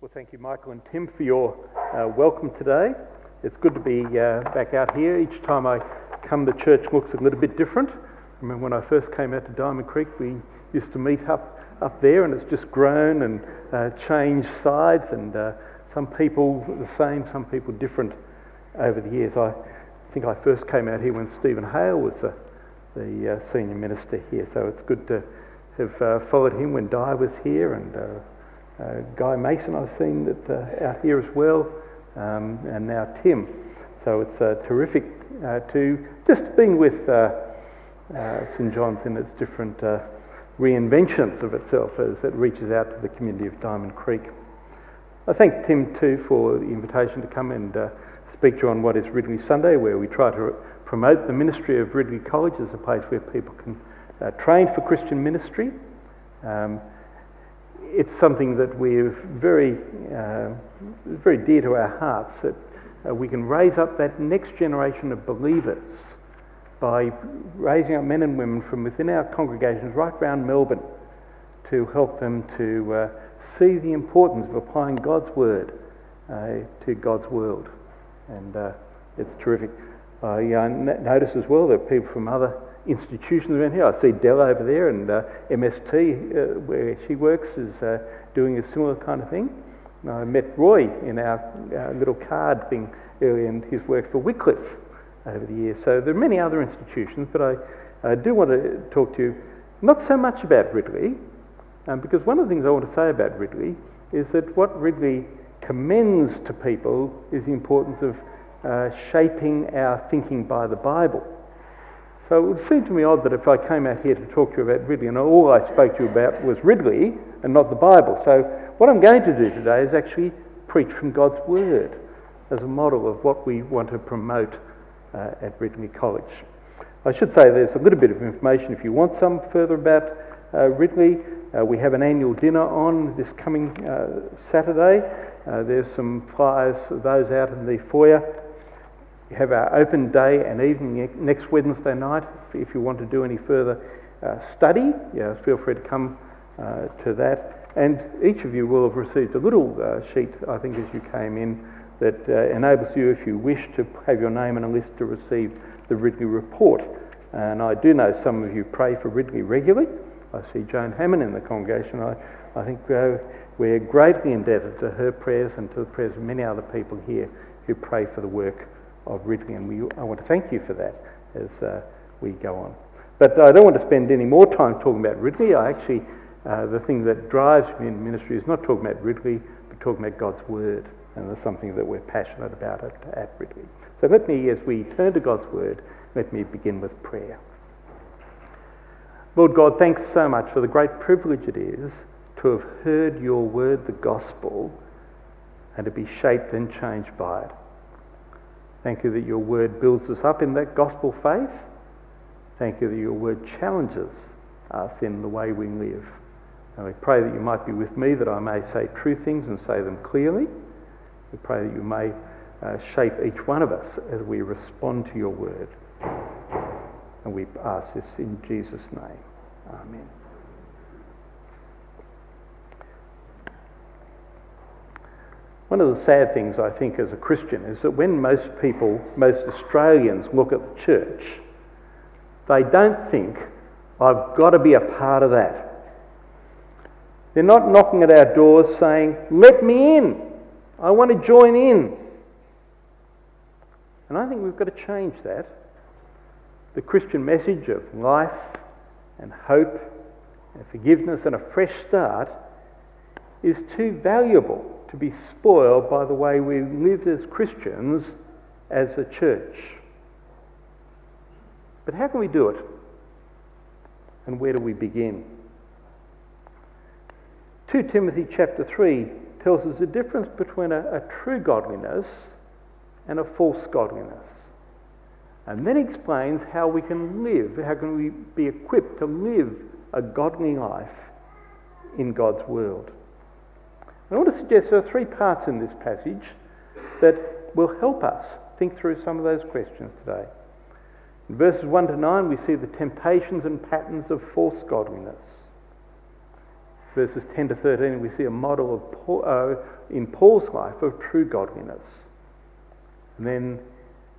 Well, thank you, Michael and Tim, for your uh, welcome today. It's good to be uh, back out here. Each time I come, the church looks a little bit different. I remember when I first came out to Diamond Creek, we used to meet up, up there, and it's just grown and uh, changed sides, and uh, some people the same, some people different over the years. I think I first came out here when Stephen Hale was uh, the uh, senior minister here, so it's good to have followed him when Di was here and Guy Mason, I've seen that uh, out here as well, um, and now Tim. So it's uh, terrific to just being with St John's in its different reinventions of itself as it reaches out to the community of Diamond Creek. I thank Tim too for the invitation to come and uh, speak to you on what is Ridley Sunday, where we try to promote the ministry of Ridley College as a place where people can uh, train for Christian ministry. Um, it's something that we're very, uh, very dear to our hearts that uh, we can raise up that next generation of believers by raising up men and women from within our congregations right around Melbourne to help them to uh, see the importance of applying God's word uh, to God's world. And uh, it's terrific. I uh, notice as well that people from other institutions around here. I see Dell over there, and uh, MST, uh, where she works, is uh, doing a similar kind of thing. And I met Roy in our, our, little card thing earlier, and he's worked for Wycliffe over the years. So there are many other institutions, but I, I do want to talk to you not so much about Ridley, um, because one of the things I want to say about Ridley is that what Ridley commends to people is the importance of uh, shaping our thinking by the Bible. So it would seem to me odd that if I came out here to talk to you about Ridley and all I spoke to you about was Ridley and not the Bible. So what I'm going to do today is actually preach from God's Word as a model of what we want to promote uh, at Ridley College. I should say there's a little bit of information if you want some further about uh, Ridley. Uh, we have an annual dinner on this coming uh, Saturday. Uh, there's some flyers of those out in the foyer we have our open day and evening next Wednesday night. If you want to do any further uh, study, yeah, feel free to come uh, to that. And each of you will have received a little uh, sheet, I think, as you came in, that uh, enables you, if you wish, to have your name on a list to receive the Ridley report. And I do know some of you pray for Ridley regularly. I see Joan Hammond in the congregation. I, I think uh, we're greatly indebted to her prayers and to the prayers of many other people here who pray for the work of Ridley, and we, I want to thank you for that as uh, we go on. But I don't want to spend any more time talking about Ridley. I actually, uh, the thing that drives me in ministry is not talking about Ridley, but talking about God's Word, and that's something that we're passionate about at, at Ridley. So let me, as we turn to God's Word, let me begin with prayer. Lord God, thanks so much for the great privilege it is to have heard your word, the gospel, and to be shaped and changed by it. Thank you that your word builds us up in that gospel faith. Thank you that your word challenges us in the way we live. And we pray that you might be with me, that I may say true things and say them clearly. We pray that you may uh, shape each one of us as we respond to your word. And we ask this in Jesus' name. Amen. One of the sad things, I think, as a Christian is that when most people, most Australians look at the church, they don't think, I've got to be a part of that. They're not knocking at our doors saying, Let me in. I want to join in. And I think we've got to change that. The Christian message of life and hope and forgiveness and a fresh start is too valuable to be spoiled by the way we live as Christians as a church. But how can we do it? And where do we begin? 2 Timothy chapter 3 tells us the difference between a, a true godliness and a false godliness. And then explains how we can live, how can we be equipped to live a godly life in God's world. I want to suggest there are three parts in this passage that will help us think through some of those questions today. In verses 1 to 9, we see the temptations and patterns of false godliness. verses 10 to 13, we see a model of Paul, uh, in Paul's life of true godliness. And then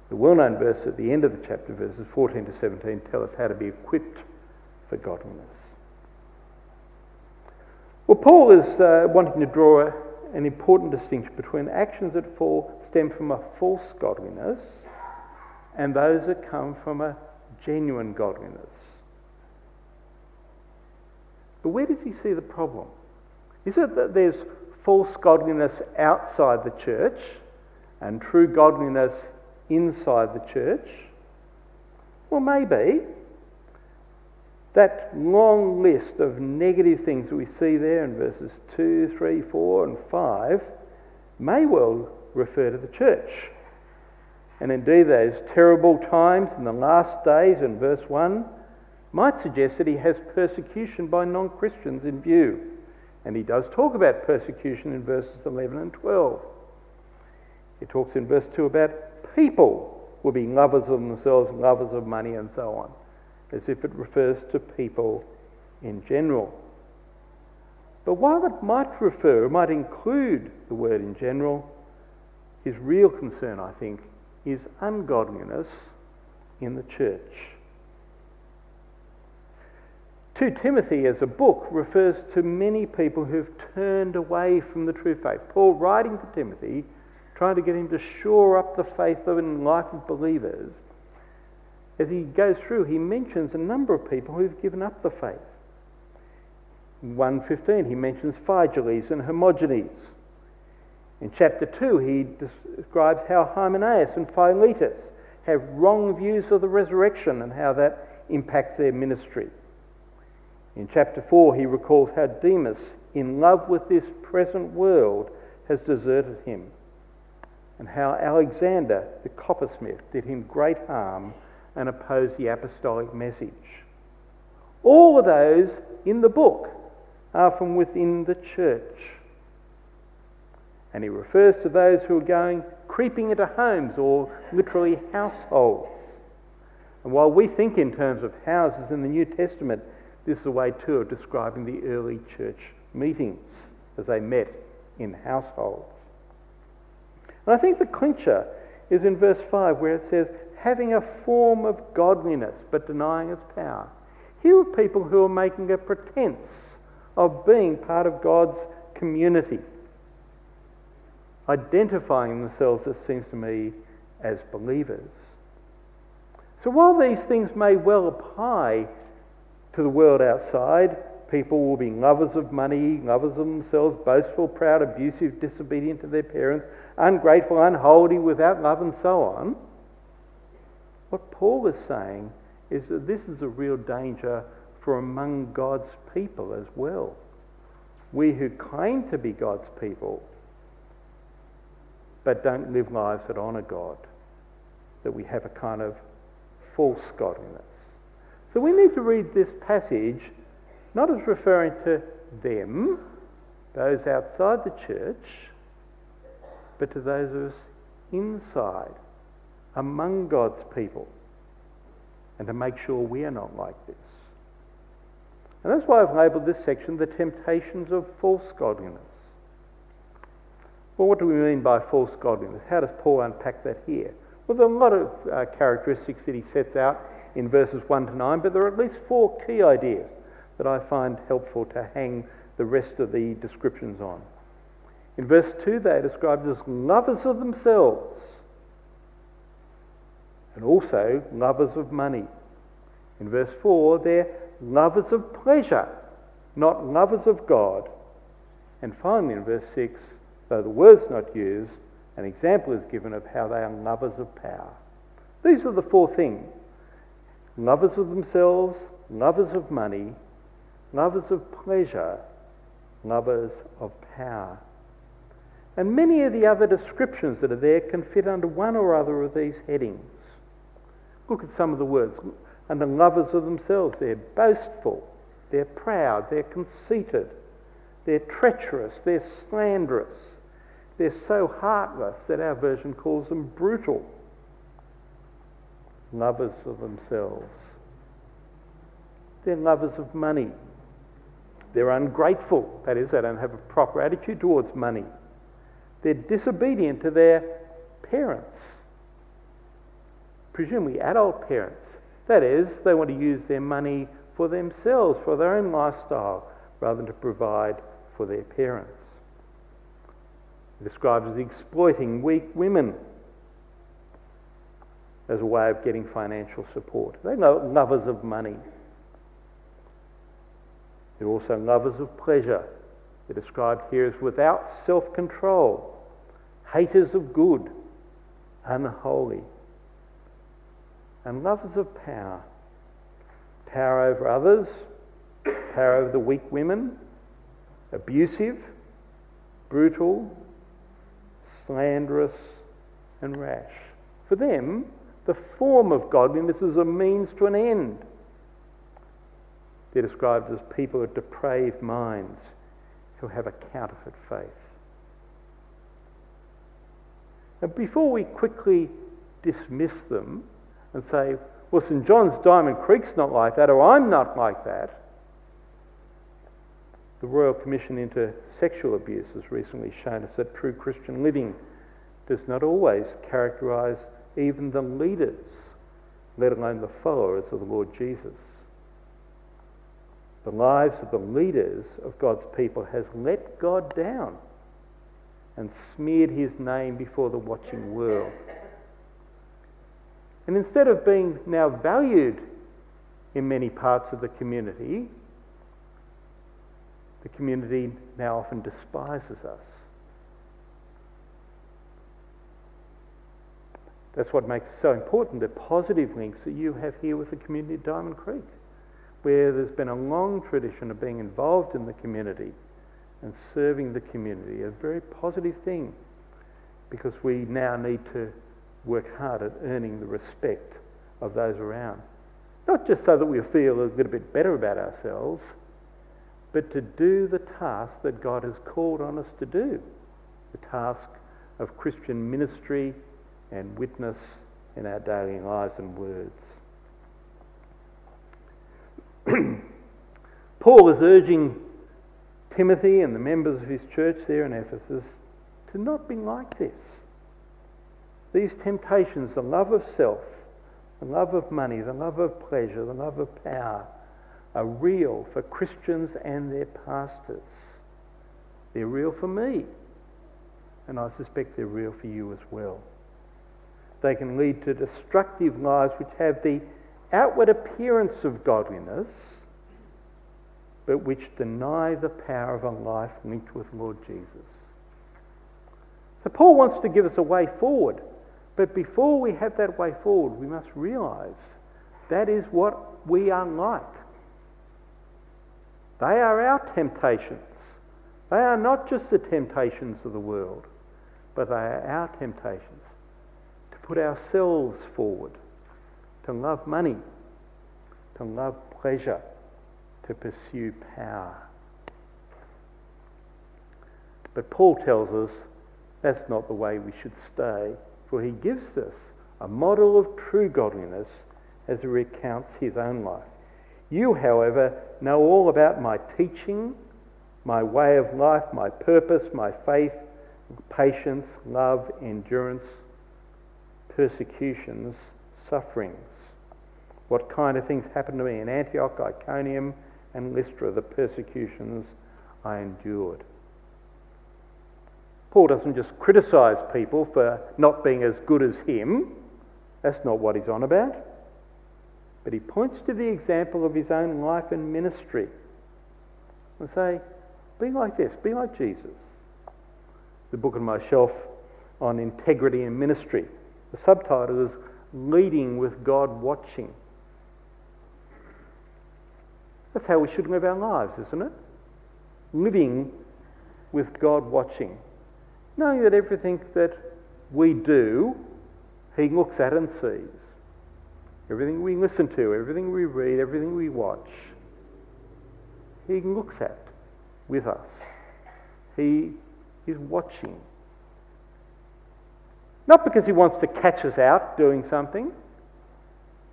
the well known verse at the end of the chapter, verses 14 to 17, tell us how to be equipped for godliness. Well, Paul is uh, wanting to draw an important distinction between actions that fall, stem from a false godliness and those that come from a genuine godliness. But where does he see the problem? Is it that there's false godliness outside the church and true godliness inside the church? Well, maybe. That long list of negative things we see there in verses 2, 3, 4, and 5 may well refer to the church. And indeed, those terrible times in the last days in verse 1 might suggest that he has persecution by non Christians in view. And he does talk about persecution in verses 11 and 12. He talks in verse 2 about people will be lovers of themselves, lovers of money, and so on, as if it refers to people in general. But while it might refer, might include the word in general, his real concern, I think, is ungodliness in the church. 2 Timothy as a book refers to many people who've turned away from the true faith. Paul writing to Timothy, trying to get him to shore up the faith of and life of believers. As he goes through, he mentions a number of people who've given up the faith. In 1.15 he mentions Phygelus and Hermogenes. In chapter 2 he describes how Hymenaeus and Philetus have wrong views of the resurrection and how that impacts their ministry. In chapter 4, he recalls how Demas, in love with this present world, has deserted him, and how Alexander, the coppersmith, did him great harm and oppose the apostolic message. All of those in the book are from within the church. And he refers to those who are going creeping into homes or literally households. And while we think in terms of houses in the New Testament, this is a way, too, of describing the early church meetings as they met in households. And I think the clincher is in verse 5 where it says, having a form of godliness but denying its power. Here are people who are making a pretense of being part of God's community, identifying themselves, it seems to me, as believers. So while these things may well apply to the world outside, people will be lovers of money, lovers of themselves, boastful, proud, abusive, disobedient to their parents, ungrateful, unholy, without love, and so on. What Paul is saying is that this is a real danger for among God's people as well. We who claim to be God's people but don't live lives that honour God, that we have a kind of false godliness. So we need to read this passage not as referring to them, those outside the church, but to those of us inside, among God's people, and to make sure we are not like this. And that's why I've labelled this section the temptations of false godliness. Well, what do we mean by false godliness? How does Paul unpack that here? Well, there are a lot of uh, characteristics that he sets out in verses 1 to 9, but there are at least four key ideas that I find helpful to hang the rest of the descriptions on. In verse 2, they are described as lovers of themselves and also lovers of money. In verse 4, they're lovers of pleasure, not lovers of God. And finally, in verse 6, though the word's not used, an example is given of how they are lovers of power. These are the four things lovers of themselves, lovers of money, lovers of pleasure, lovers of power. And many of the other descriptions that are there can fit under one or other of these headings. Look at some of the words. And the lovers of themselves, they're boastful, they're proud, they're conceited, they're treacherous, they're slanderous, they're so heartless that our version calls them brutal lovers of themselves. They're lovers of money. They're ungrateful, that is, they don't have a proper attitude towards money. They're disobedient to their parents, presumably adult parents. That is, they want to use their money for themselves, for their own lifestyle, rather than to provide for their parents. It describes as exploiting weak women as a way of getting financial support. They're lovers of money. They're also lovers of pleasure. They're described here as without self control, haters of good, unholy, and lovers of power. Power over others, power over the weak women, abusive, brutal, slanderous, and rash. For them, the form of godliness is a means to an end. They're described as people of depraved minds who have a counterfeit faith. And before we quickly dismiss them and say, well, St. John's Diamond Creek's not like that, or I'm not like that, the Royal Commission into Sexual Abuse has recently shown us that true Christian living does not always characterise even the leaders, let alone the followers of the Lord Jesus. The lives of the leaders of God's people has let God down and smeared his name before the watching world. And instead of being now valued in many parts of the community, the community now often despises us. That's what makes it so important, the positive links that you have here with the community of Diamond Creek, where there's been a long tradition of being involved in the community and serving the community, a very positive thing, because we now need to work hard at earning the respect of those around. Not just so that we feel a little bit better about ourselves, but to do the task that God has called on us to do the task of Christian ministry and witness in our daily lives and words. Paul is urging Timothy and the members of his church there in Ephesus to not be like this. These temptations, the love of self, the love of money, the love of pleasure, the love of power, are real for Christians and their pastors. They're real for me. And I suspect they're real for you as well. They can lead to destructive lives which have the outward appearance of godliness, but which deny the power of a life linked with Lord Jesus. So Paul wants to give us a way forward. But before we have that way forward, we must realize that is what we are like. They are our temptations. They are not just the temptations of the world, but they are our temptations to put ourselves forward, to love money, to love pleasure, to pursue power. But Paul tells us that's not the way we should stay, for he gives us a model of true godliness as he recounts his own life. You, however, know all about my teaching, my way of life, my purpose, my faith, patience, love, endurance, persecutions, sufferings. What kind of things happened to me in Antioch, Iconium, and Lystra, the persecutions I endured. Paul doesn't just criticize people for not being as good as him. That's not what he's on about. But he points to the example of his own life and ministry and say, be like this, be like Jesus. The book on my shelf on integrity and ministry. The subtitle is Leading with God Watching. That's how we should live our lives, isn't it? Living with God watching. Knowing that everything that we do, He looks at and sees everything we listen to, everything we read, everything we watch, He looks at with us. He is watching. Not because He wants to catch us out doing something,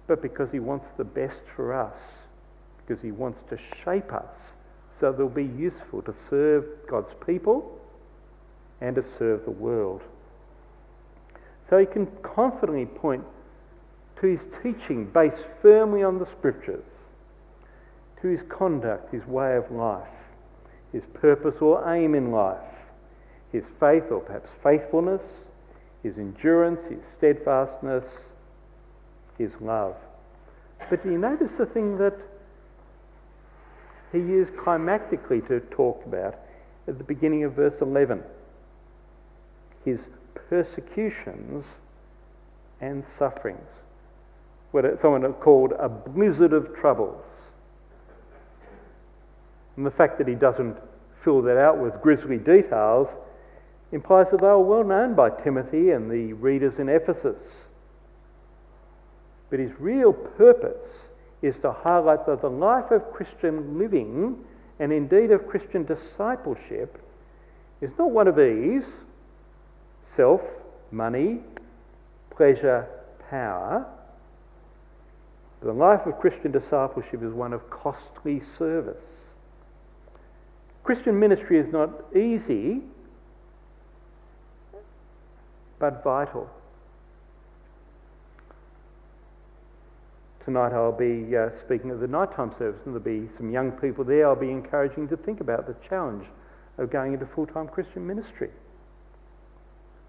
but because He wants the best for us, because He wants to shape us so they'll be useful to serve God's people and to serve the world. So he can confidently point to his teaching based firmly on the scriptures, to his conduct, his way of life, his purpose or aim in life, his faith or perhaps faithfulness, his endurance, his steadfastness, his love. But do you notice the thing that he used climactically to talk about at the beginning of verse 11? His persecutions and sufferings. What someone called a blizzard of troubles. And the fact that he doesn't fill that out with grisly details implies that they were well known by Timothy and the readers in Ephesus. But his real purpose is to highlight that the life of Christian living, and indeed of Christian discipleship, is not one of ease, self, money, pleasure, power. The life of Christian discipleship is one of costly service. Christian ministry is not easy, but vital. Tonight I'll be uh, speaking at the nighttime service, and there'll be some young people there. I'll be encouraging to think about the challenge of going into full time Christian ministry.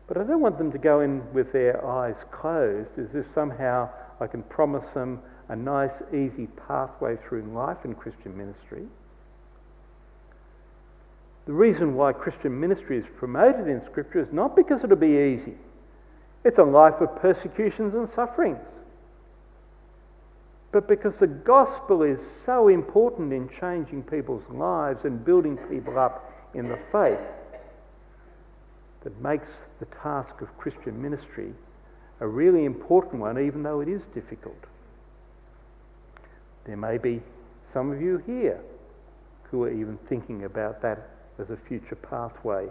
But I don't want them to go in with their eyes closed as if somehow I can promise them a nice, easy pathway through life in Christian ministry. The reason why Christian ministry is promoted in Scripture is not because it'll be easy. It's a life of persecutions and sufferings. But because the gospel is so important in changing people's lives and building people up in the faith, that makes the task of Christian ministry a really important one, even though it is difficult. There may be some of you here who are even thinking about that as a future pathway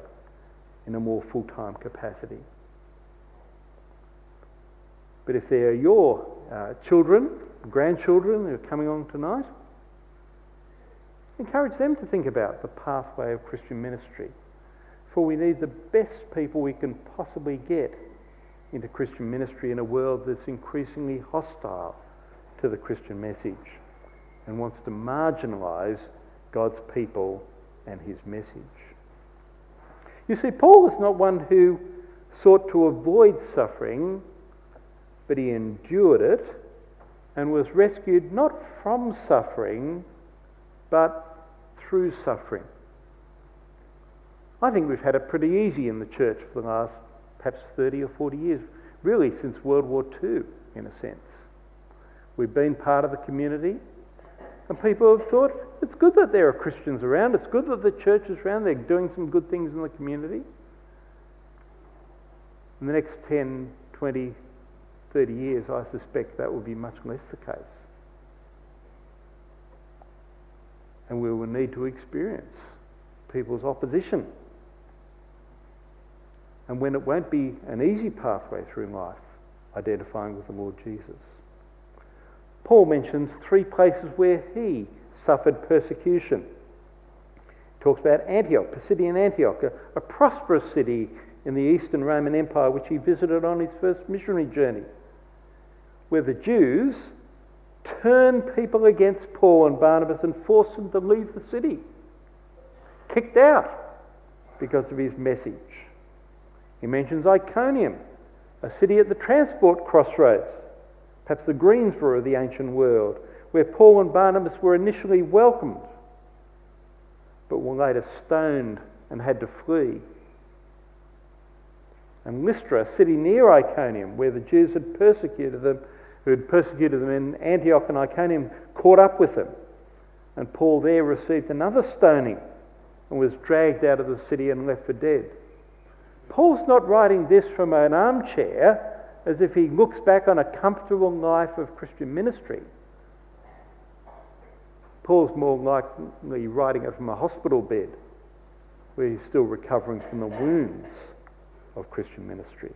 in a more full time capacity. But if they are your uh, children, grandchildren who are coming on tonight, encourage them to think about the pathway of Christian ministry. For we need the best people we can possibly get into Christian ministry in a world that's increasingly hostile to the Christian message and wants to marginalise God's people and his message. You see, Paul is not one who sought to avoid suffering but he endured it and was rescued not from suffering, but through suffering. I think we've had it pretty easy in the church for the last perhaps 30 or 40 years, really since World War II, in a sense. We've been part of the community, and people have thought it's good that there are Christians around, it's good that the church is around, they're doing some good things in the community. In the next 10, 20, 30 years, I suspect that will be much less the case. And we will need to experience people's opposition. And when it won't be an easy pathway through life, identifying with the Lord Jesus. Paul mentions three places where he suffered persecution. He talks about Antioch, Pisidian Antioch, a, a prosperous city in the Eastern Roman Empire, which he visited on his first missionary journey where the Jews turned people against Paul and Barnabas and forced them to leave the city, kicked out because of his message. He mentions Iconium, a city at the transport crossroads, perhaps the Greensboro of the ancient world, where Paul and Barnabas were initially welcomed, but were later stoned and had to flee. And Lystra, a city near Iconium, where the Jews had persecuted them who had persecuted them in Antioch and Iconium caught up with them. And Paul there received another stoning and was dragged out of the city and left for dead. Paul's not writing this from an armchair as if he looks back on a comfortable life of Christian ministry. Paul's more likely writing it from a hospital bed where he's still recovering from the wounds of Christian ministry.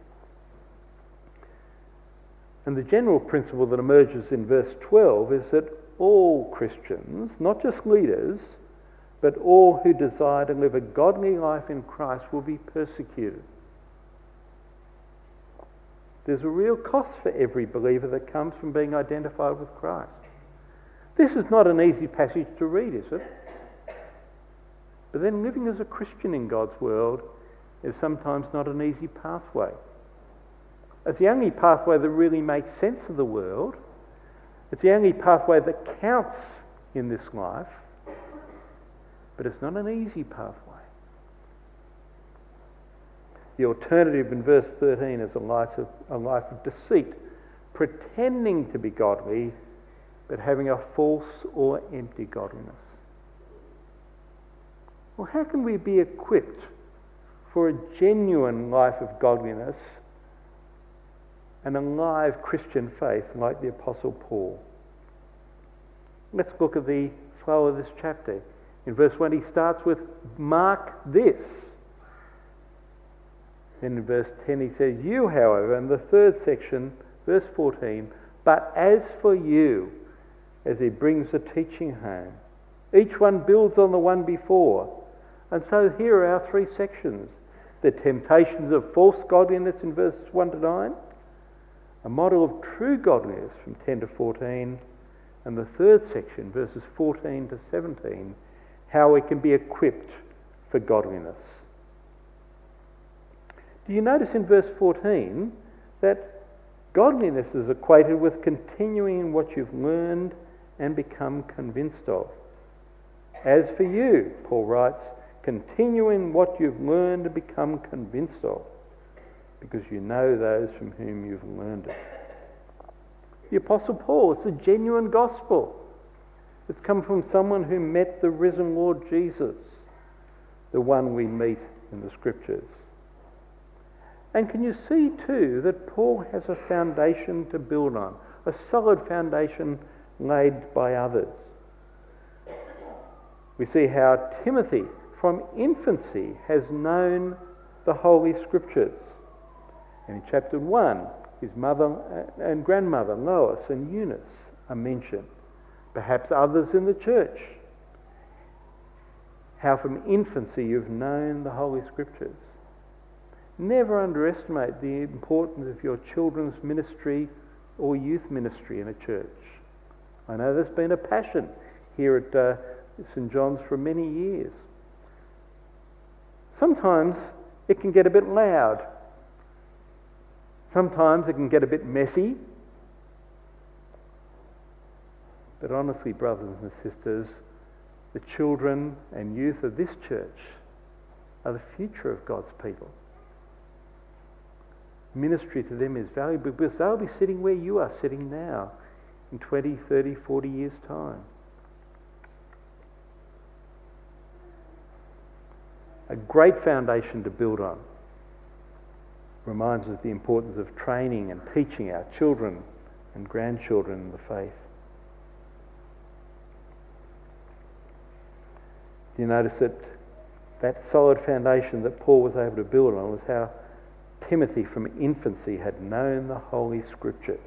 And the general principle that emerges in verse 12 is that all Christians, not just leaders, but all who desire to live a godly life in Christ will be persecuted. There's a real cost for every believer that comes from being identified with Christ. This is not an easy passage to read, is it? But then living as a Christian in God's world is sometimes not an easy pathway. It's the only pathway that really makes sense of the world. It's the only pathway that counts in this life. But it's not an easy pathway. The alternative in verse 13 is a life of, a life of deceit, pretending to be godly, but having a false or empty godliness. Well, how can we be equipped for a genuine life of godliness and a live Christian faith like the Apostle Paul? Let's look at the flow of this chapter. In verse 1, he starts with, Mark this. Then in verse 10, he says, You, however, in the third section, verse 14, but as for you, as he brings the teaching home, each one builds on the one before. And so here are our three sections the temptations of false godliness in verses 1 to 9, a model of true godliness from 10 to 14, and the third section, verses 14 to 17, how we can be equipped for godliness. Do you notice in verse 14 that godliness is equated with continuing in what you've learned and become convinced of? As for you, Paul writes, continue in what you've learned and become convinced of, because you know those from whom you've learned it. The Apostle Paul, it's a genuine gospel. It's come from someone who met the risen Lord Jesus, the one we meet in the Scriptures. And can you see too that Paul has a foundation to build on, a solid foundation laid by others? We see how Timothy, from infancy, has known the Holy Scriptures. And in chapter 1, his mother and grandmother, Lois and Eunice, are mentioned. Perhaps others in the church. How from infancy you've known the Holy Scriptures. Never underestimate the importance of your children's ministry or youth ministry in a church. I know there's been a passion here at uh, St John's for many years. Sometimes it can get a bit loud. Sometimes it can get a bit messy. But honestly, brothers and sisters, the children and youth of this church are the future of God's people ministry to them is valuable because they'll be sitting where you are sitting now in 20, 30, 40 years' time. A great foundation to build on. Reminds us of the importance of training and teaching our children and grandchildren in the faith. You notice that that solid foundation that Paul was able to build on was how Timothy from infancy had known the Holy Scriptures.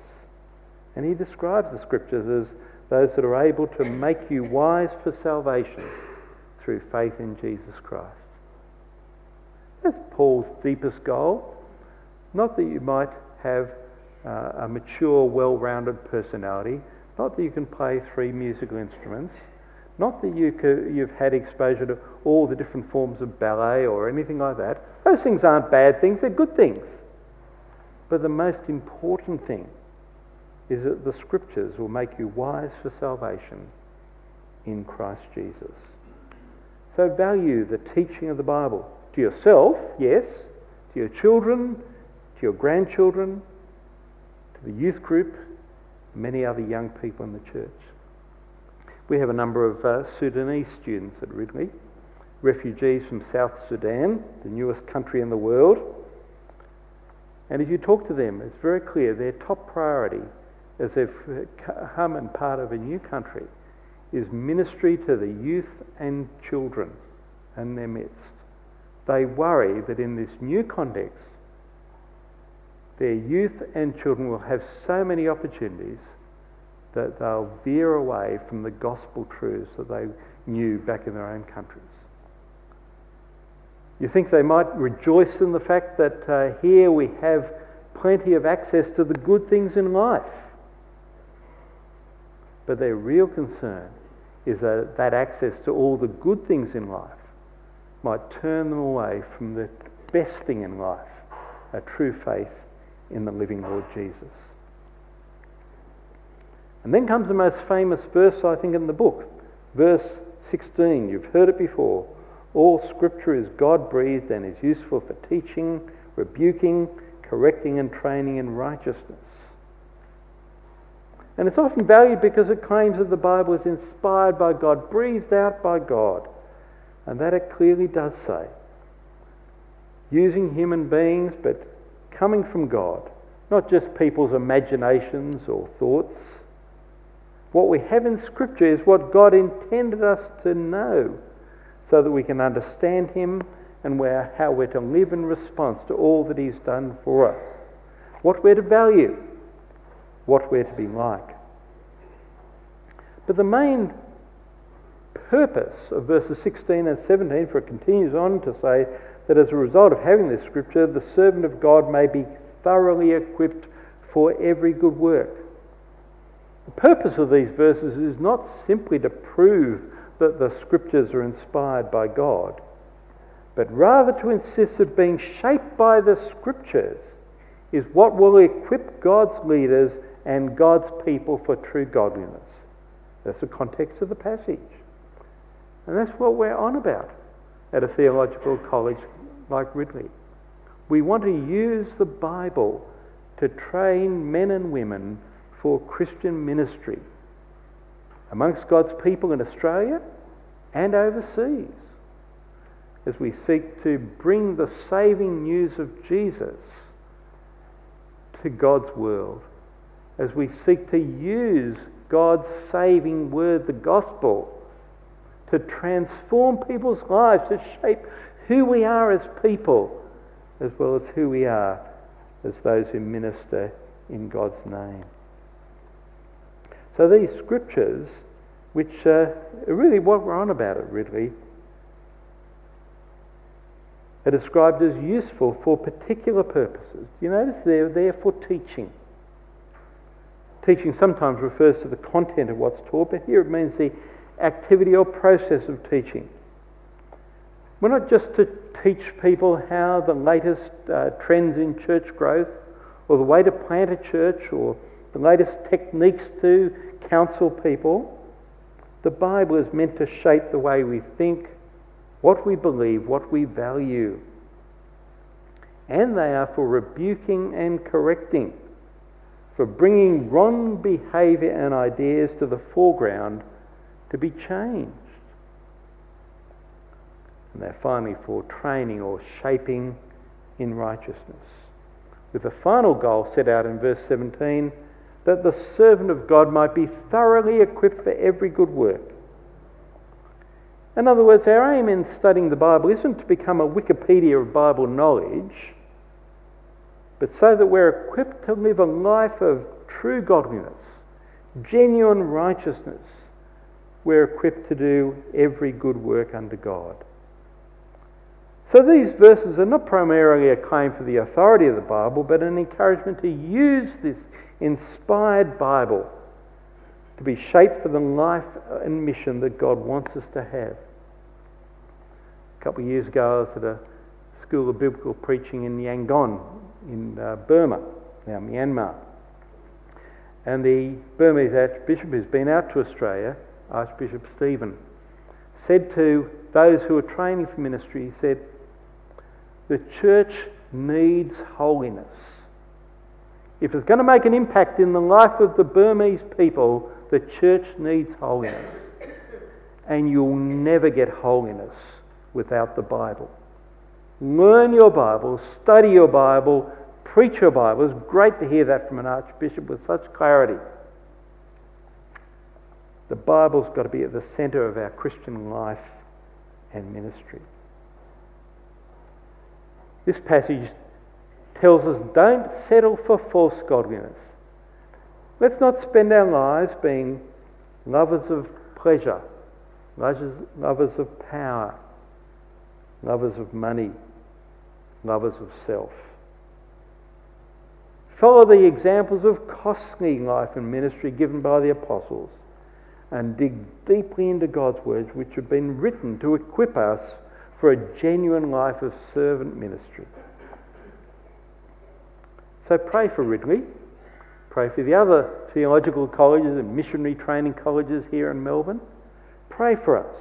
And he describes the Scriptures as those that are able to make you wise for salvation through faith in Jesus Christ. That's Paul's deepest goal. Not that you might have uh, a mature, well rounded personality, not that you can play three musical instruments, not that you you've had exposure to all the different forms of ballet or anything like that. Those things aren't bad things, they're good things. But the most important thing is that the scriptures will make you wise for salvation in Christ Jesus. So value the teaching of the Bible to yourself, yes, to your children, to your grandchildren, to the youth group, many other young people in the church. We have a number of uh, Sudanese students at Ridley, refugees from South Sudan, the newest country in the world. And if you talk to them, it's very clear their top priority as they've come and part of a new country is ministry to the youth and children in their midst. They worry that in this new context, their youth and children will have so many opportunities that they'll veer away from the gospel truths that they knew back in their own countries. You think they might rejoice in the fact that uh, here we have plenty of access to the good things in life. But their real concern is that that access to all the good things in life might turn them away from the best thing in life, a true faith in the living Lord Jesus. And then comes the most famous verse, I think, in the book, verse 16. You've heard it before. All scripture is God breathed and is useful for teaching, rebuking, correcting, and training in righteousness. And it's often valued because it claims that the Bible is inspired by God, breathed out by God. And that it clearly does say. Using human beings, but coming from God, not just people's imaginations or thoughts. What we have in Scripture is what God intended us to know so that we can understand Him and where, how we're to live in response to all that He's done for us. What we're to value, what we're to be like. But the main purpose of verses 16 and 17, for it continues on to say that as a result of having this scripture, the servant of God may be thoroughly equipped for every good work. The purpose of these verses is not simply to prove that the scriptures are inspired by God, but rather to insist that being shaped by the scriptures is what will equip God's leaders and God's people for true godliness. That's the context of the passage. And that's what we're on about at a theological college like Ridley. We want to use the Bible to train men and women for Christian ministry amongst God's people in Australia and overseas as we seek to bring the saving news of Jesus to God's world, as we seek to use God's saving word, the gospel, to transform people's lives, to shape who we are as people, as well as who we are as those who minister in God's name. So these scriptures, which uh, are really what we're on about it, really, are described as useful for particular purposes. You notice they're there for teaching. Teaching sometimes refers to the content of what's taught, but here it means the activity or process of teaching. We're not just to teach people how the latest uh, trends in church growth, or the way to plant a church, or the latest techniques to counsel people. The Bible is meant to shape the way we think, what we believe, what we value. And they are for rebuking and correcting, for bringing wrong behaviour and ideas to the foreground to be changed. And they're finally for training or shaping in righteousness. With the final goal set out in verse 17 that the servant of God might be thoroughly equipped for every good work. In other words, our aim in studying the Bible isn't to become a Wikipedia of Bible knowledge, but so that we're equipped to live a life of true godliness, genuine righteousness. We're equipped to do every good work under God. So these verses are not primarily a claim for the authority of the Bible, but an encouragement to use this inspired Bible to be shaped for the life and mission that God wants us to have. A couple of years ago, I was at a school of biblical preaching in Yangon, in uh, Burma, now Myanmar. And the Burmese Archbishop, who's been out to Australia, Archbishop Stephen, said to those who are training for ministry, he said, The church needs holiness. If it's going to make an impact in the life of the Burmese people, the church needs holiness. And you'll never get holiness without the Bible. Learn your Bible, study your Bible, preach your Bible. It's great to hear that from an archbishop with such clarity. The Bible's got to be at the centre of our Christian life and ministry. This passage tells us don't settle for false godliness. Let's not spend our lives being lovers of pleasure, lovers of power, lovers of money, lovers of self. Follow the examples of costly life and ministry given by the apostles and dig deeply into God's words, which have been written to equip us for a genuine life of servant ministry. So pray for Ridley. Pray for the other theological colleges and missionary training colleges here in Melbourne. Pray for us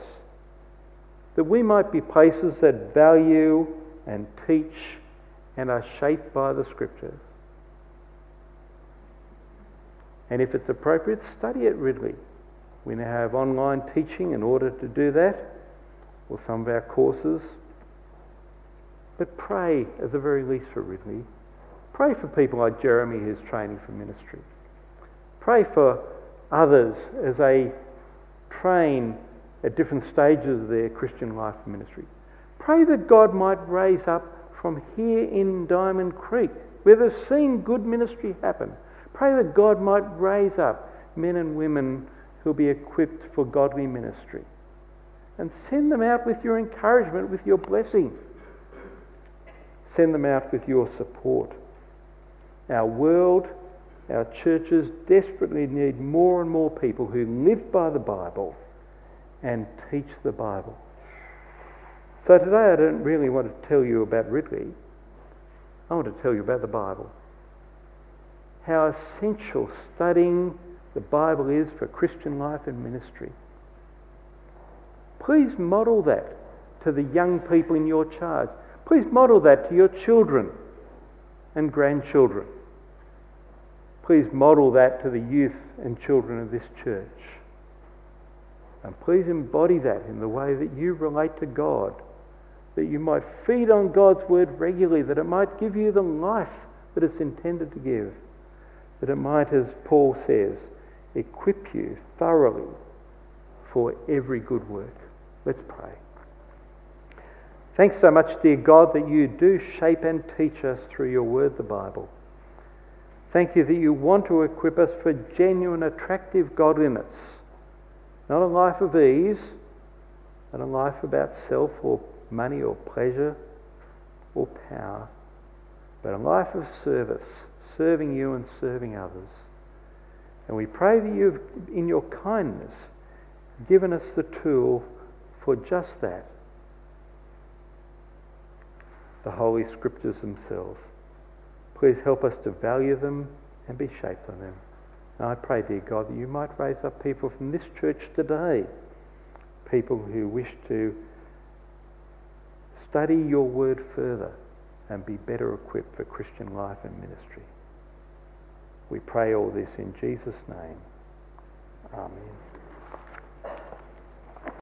that we might be places that value and teach and are shaped by the Scriptures. And if it's appropriate, study at Ridley. We now have online teaching in order to do that, or some of our courses. But pray at the very least for Ridley. Pray for people like Jeremy who's training for ministry. Pray for others as they train at different stages of their Christian life and ministry. Pray that God might raise up from here in Diamond Creek, where they've seen good ministry happen. Pray that God might raise up men and women who'll be equipped for godly ministry. And send them out with your encouragement, with your blessing. Send them out with your support. Our world, our churches desperately need more and more people who live by the Bible and teach the Bible. So today I don't really want to tell you about Ridley. I want to tell you about the Bible how essential studying the Bible is for Christian life and ministry. Please model that to the young people in your charge. Please model that to your children and grandchildren. Please model that to the youth and children of this church. And please embody that in the way that you relate to God, that you might feed on God's word regularly, that it might give you the life that it's intended to give that it might, as Paul says, equip you thoroughly for every good work. Let's pray. Thanks so much, dear God, that you do shape and teach us through your word, the Bible. Thank you that you want to equip us for genuine, attractive godliness. Not a life of ease, not a life about self or money or pleasure or power, but a life of service serving you and serving others. And we pray that you've, in your kindness, given us the tool for just that the Holy Scriptures themselves. Please help us to value them and be shaped by them. And I pray, dear God, that you might raise up people from this church today, people who wish to study your word further and be better equipped for Christian life and ministry. We pray all this in Jesus' name.